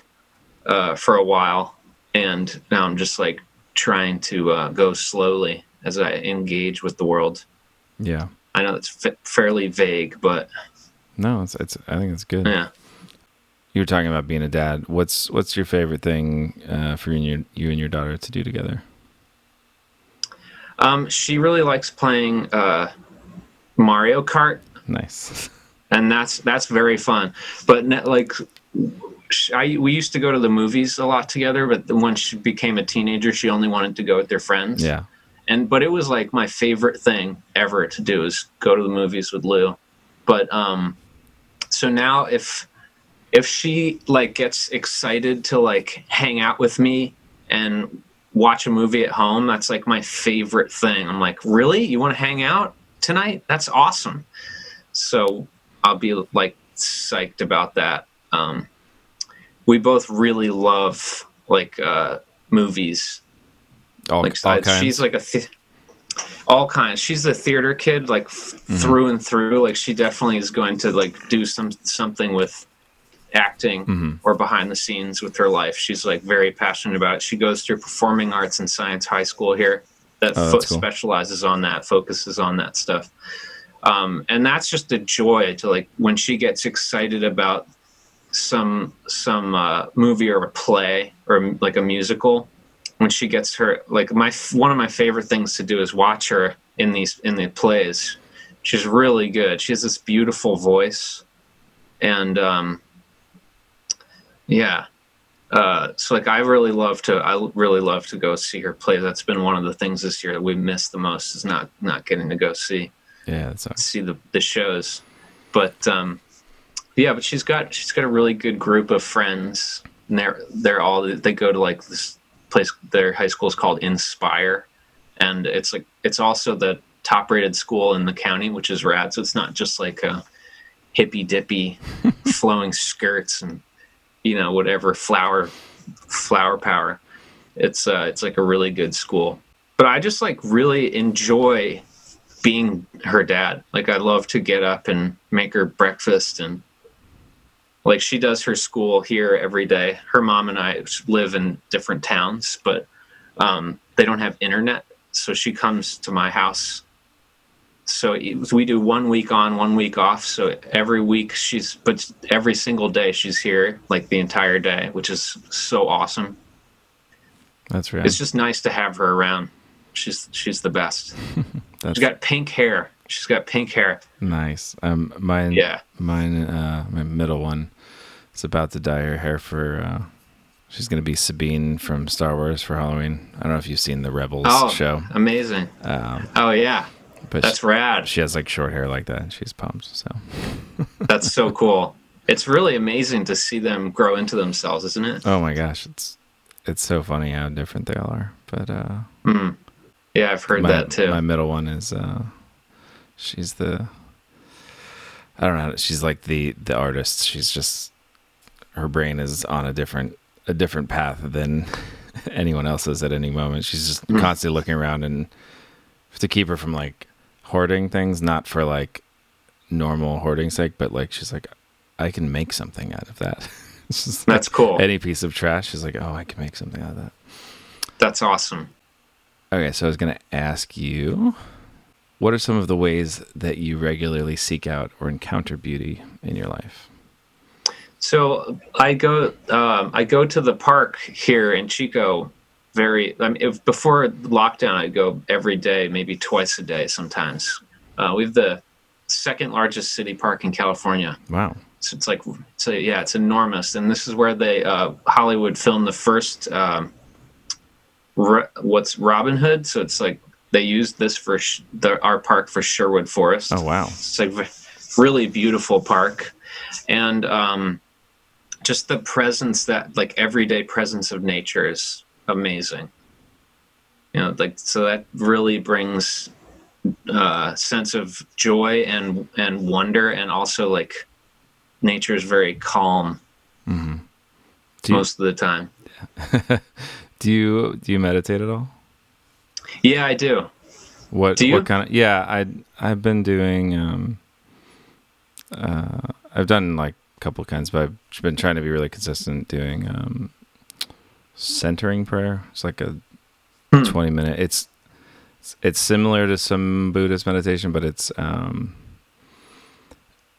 uh, for a while and now I'm just like trying to uh, go slowly as I engage with the world. Yeah. I know it's fa- fairly vague, but No, it's it's. I think it's good. yeah. You were talking about being a dad. What's what's your favorite thing uh, for you and your you and your daughter to do together? Um, she really likes playing uh, Mario Kart. Nice. and that's that's very fun. But ne- like, I we used to go to the movies a lot together. But when she became a teenager, she only wanted to go with their friends. Yeah. And but it was like my favorite thing ever to do is go to the movies with Lou. But um, so now if if she like gets excited to like hang out with me and watch a movie at home, that's like my favorite thing. I'm like, really? You want to hang out tonight? That's awesome. So I'll be like psyched about that. Um, we both really love like uh, movies. All, Like all kinds. she's like a th- all kinds. She's a theater kid, like Mm-hmm. through and through. Like she definitely is going to like do some something with acting Mm-hmm. or behind the scenes with her life. She's like very passionate about it. She goes through performing arts and science high school here that Oh, fo- cool. specializes on that, focuses on that stuff. Um, and that's just a joy to like when she gets excited about some some uh, movie or a play or like a musical when she gets her like my one of my favorite things to do is watch her in these in the plays she's really good she has this beautiful voice and um yeah. Uh so like i really love to i really love to go see her play. That's been one of the things this year that we missed the most is not not getting to go see yeah, see the the shows. But um yeah but she's got she's got a really good group of friends. And they're they're all they go to like this place their high school is called inspire. And it's like it's also the top rated school in the county which is rad. So it's not just like a hippy dippy flowing skirts and you know whatever flower flower power it's uh it's like a really good school but i just like really enjoy being her dad. Like I love to get up and make her breakfast and like she does her school here every day. Her mom and I live in different towns, but um, they don't have internet, so she comes to my house So it- we do one week on, one week off. So every week she's, but every single day she's here, like the entire day, which is so awesome. That's right. It's just nice to have her around. She's she's the best. She's got pink hair. She's got pink hair. nice. Um, mine. Yeah. Mine. Uh, my middle one is about to dye her hair for. Uh, she's gonna be Sabine from Star Wars for Halloween. I don't know if you've seen the Rebels Oh, show, amazing. um, Oh yeah, but that's she, rad. she has like short hair like that. and She's pumped. So That's so cool. It's really amazing to see them grow into themselves, isn't it? Oh my gosh, it's it's so funny how different they all are. But uh, Mm. Yeah, I've heard my, that too. my middle one is uh, she's the I don't know. She's like the the artist. She's just her brain is on a different a different path than anyone else's at any moment. She's just Mm. constantly looking around and to keep her from like hoarding things, not for like normal hoarding sake, but like she's like I can make something out of that. It's just like That's cool. any piece of trash she's like, oh, I can make something out of that. That's awesome. Okay, so I was going to ask you what are some of the ways that you regularly seek out or encounter beauty in your life? So I go um, I go to the park here in Chico very I mean if before lockdown I'd go every day, maybe twice a day sometimes. Uh, we have the second largest city park in California. Wow. So it's like so yeah, it's enormous, and this is where they uh, Hollywood filmed the first um, Ro- what's Robin Hood. So it's like they used this for sh- the, our park for Sherwood Forest. Oh, wow. It's like a really beautiful park, and um, just the presence that like everyday presence of nature is amazing. You know, like so that really brings uh, sense of joy and and wonder, and also like nature is very calm Do you, most of the time. do you do you meditate at all? Yeah, I do. What Do you? what kind of Yeah, I I've been doing um uh I've done like a couple of kinds, but I've been trying to be really consistent doing um centering prayer. It's like a Hmm. 20 minute. It's it's similar to some Buddhist meditation, but it's um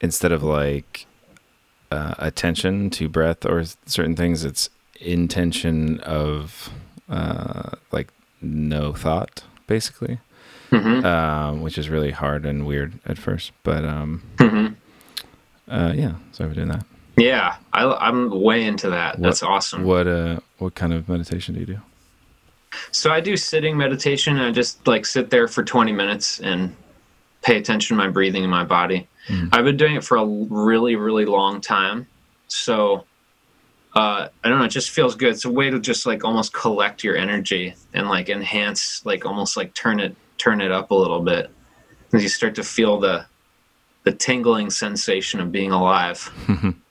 instead of like uh, attention to breath or certain things, it's intention of uh, like no thought, basically, hmm um, which is really hard and weird at first. But um, hmm uh, yeah, so I've been doing that. Yeah, I, I'm way into that. That's awesome. What uh, what kind of meditation do you do? So I do sitting meditation. I just like sit there for 20 minutes and pay attention to my breathing and my body. I've been doing it for a really, really long time. So uh, I don't know, it just feels good. It's a way to just like almost collect your energy and like enhance, like almost like turn it turn it up a little bit. As you start to feel the the tingling sensation of being alive.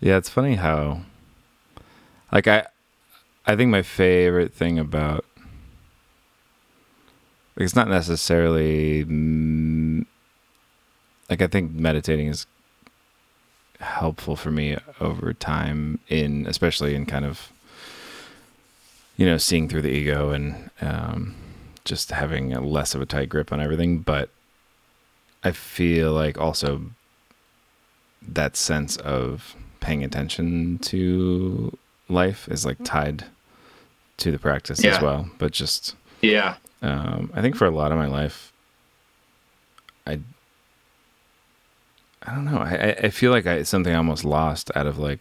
Yeah, it's funny how, like I, I think my favorite thing about, like, it's not necessarily, like I think meditating is helpful for me over time in, especially in kind of, you know, seeing through the ego and um, just having less of a tight grip on everything. But I feel like also that sense of paying attention to life is like tied to the practice as well. But just, Yeah. um, I think for a lot of my life, I, I don't know. I, I- I feel like I, it's something I almost lost out of like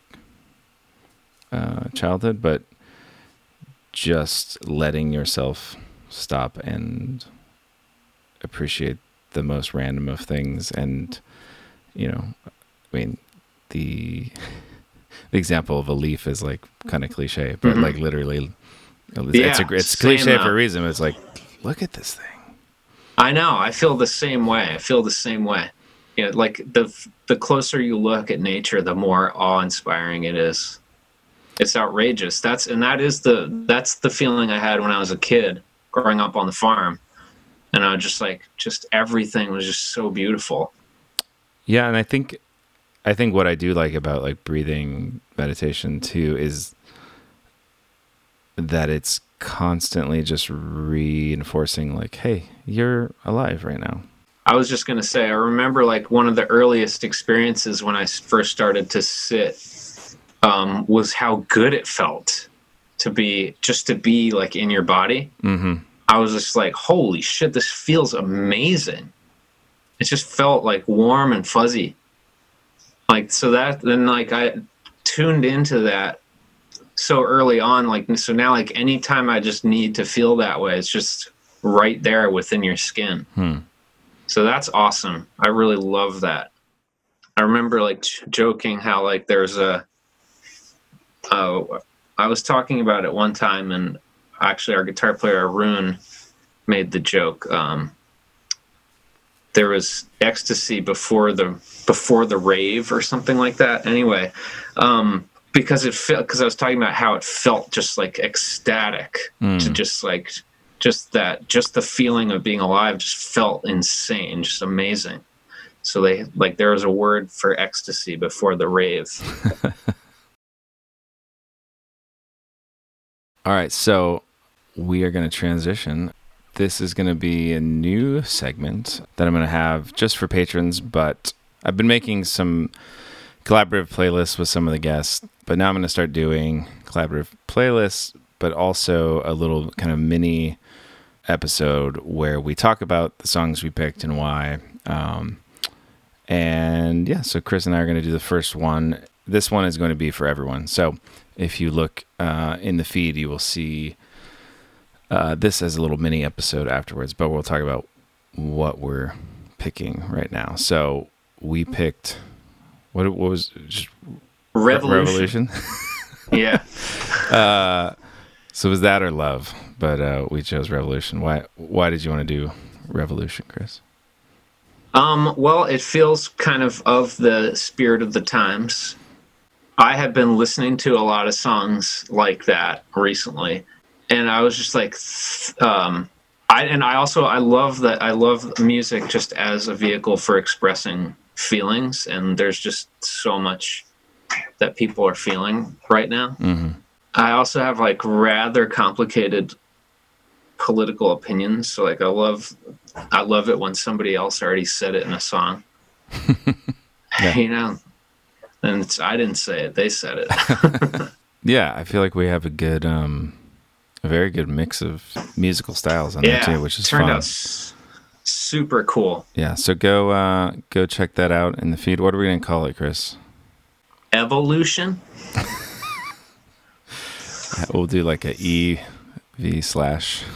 uh, childhood, but just letting yourself stop and appreciate the most random of things and you know i mean the the example of a leaf is like kind of cliche but Mhm. like literally it's, Yeah, a, it's cliche though. for a reason it's like look at this thing I know. I feel the same way. I feel the same way. You know, like the the closer you look at nature, the more awe-inspiring it is. It's outrageous. That's and that is the that's the feeling I had when I was a kid growing up on the farm. And I was just like just everything was just so beautiful. yeah and i think i think what i do like about like breathing meditation too is that it's constantly just reinforcing like hey you're alive right now I was just gonna say, I remember like one of the earliest experiences when i first started to sit um, was how good it felt to be just to be like in your body. Mm-hmm. I was just like, holy shit, this feels amazing. It just felt like warm and fuzzy. Like so that then like I tuned into that so early on, like so now like anytime I just need to feel that way, it's just right there within your skin. Hmm. So that's awesome. I really love that. I remember like joking how like there's a uh, I was talking about it one time and actually our guitar player Arun made the joke. Um, there was ecstasy before the before the rave or something like that. Anyway, um, because it felt because I was talking about how it felt just like ecstatic to just like just that just the feeling of being alive just felt insane, just amazing. So they like there was a word for ecstasy before the rave. All right, so we are going to transition. This is going to be a new segment that I'm going to have just for patrons, but I've been making some collaborative playlists with some of the guests, but now I'm going to start doing collaborative playlists, but also a little kind of mini episode where we talk about the songs we picked and why. Um, and yeah, so Chris and I are going to do the first one. This one is going to be for everyone. So if you look uh, in the feed, you will see uh, this as a little mini episode afterwards. But we'll talk about what we're picking right now. So we picked what, what was just Revolution. Revolution. Yeah. uh, so was that or love? But uh, we chose Revolution. Why? Why did you want to do Revolution, Chris? Um, well, it feels kind of of the spirit of the times. I have been listening to a lot of songs like that recently, and I was just like, um, I and I also I love that I love music just as a vehicle for expressing feelings, and there's just so much that people are feeling right now. Mm-hmm. I also have like rather complicated political opinions. So like I love I love it when somebody else already said it in a song. Yeah. You know. And it's I didn't say it, they said it. Yeah, I feel like we have a good, um, a very good mix of musical styles on yeah. there too, which is turned fun. out s- super cool. Yeah, so go uh, go check that out in the feed. What are we gonna call it, Chris? Evolution? We'll do like a E V slash.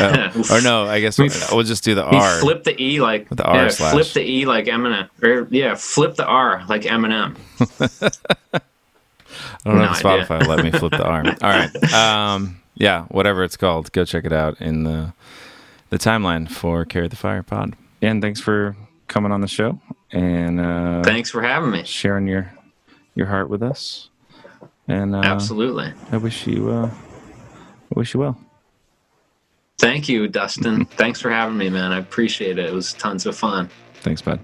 Oh, or no, I guess We we'll, we'll just do the R. flip the E like the R yeah, slash. flip the E like Eminem. Or yeah, flip the R like Eminem. I don't know if. Spotify will let me flip the arm. All right. Um, yeah, whatever it's called, go check it out in the the timeline for Carry the Fire Pod. And thanks for coming on the show and uh, Thanks for having me. sharing your your heart with us. And uh, Absolutely. I wish you uh, I wish you well. Thank you, Dustin. Thanks for having me, man. I appreciate it. It was tons of fun. Thanks, bud.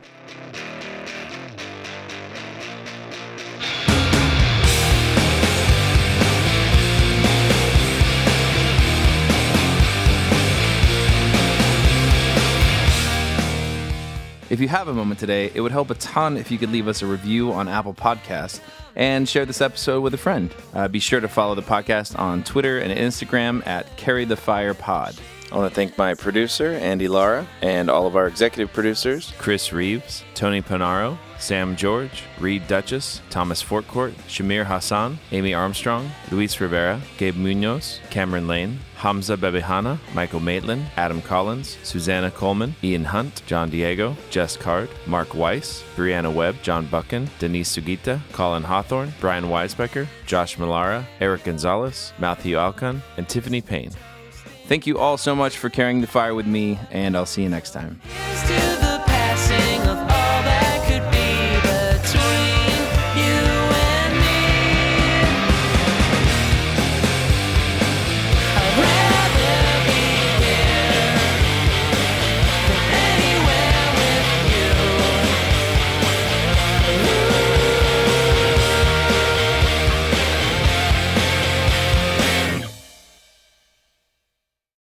If you have a moment today, it would help a ton if you could leave us a review on Apple Podcasts and share this episode with a friend. Uh, be sure to follow the podcast on Twitter and Instagram at Carry the Fire Pod. I want to thank my producer, Andy Lara, and all of our executive producers Chris Reeves, Tony Panaro, Sam George, Reed Duchess, Thomas Fortcourt, Shamir Hassan, Amy Armstrong, Luis Rivera, Gabe Munoz, Cameron Lane, Hamza Bebehana, Michael Maitland, Adam Collins, Susanna Coleman, Ian Hunt, John Diego, Jess Card, Mark Weiss, Brianna Webb, John Buchan, Denise Sugita, Colin Hawthorne, Brian Weisbecker, Josh Malara, Eric Gonzalez, Matthew Alcon, and Tiffany Payne. Thank you all so much for carrying the fire with me, and I'll see you next time.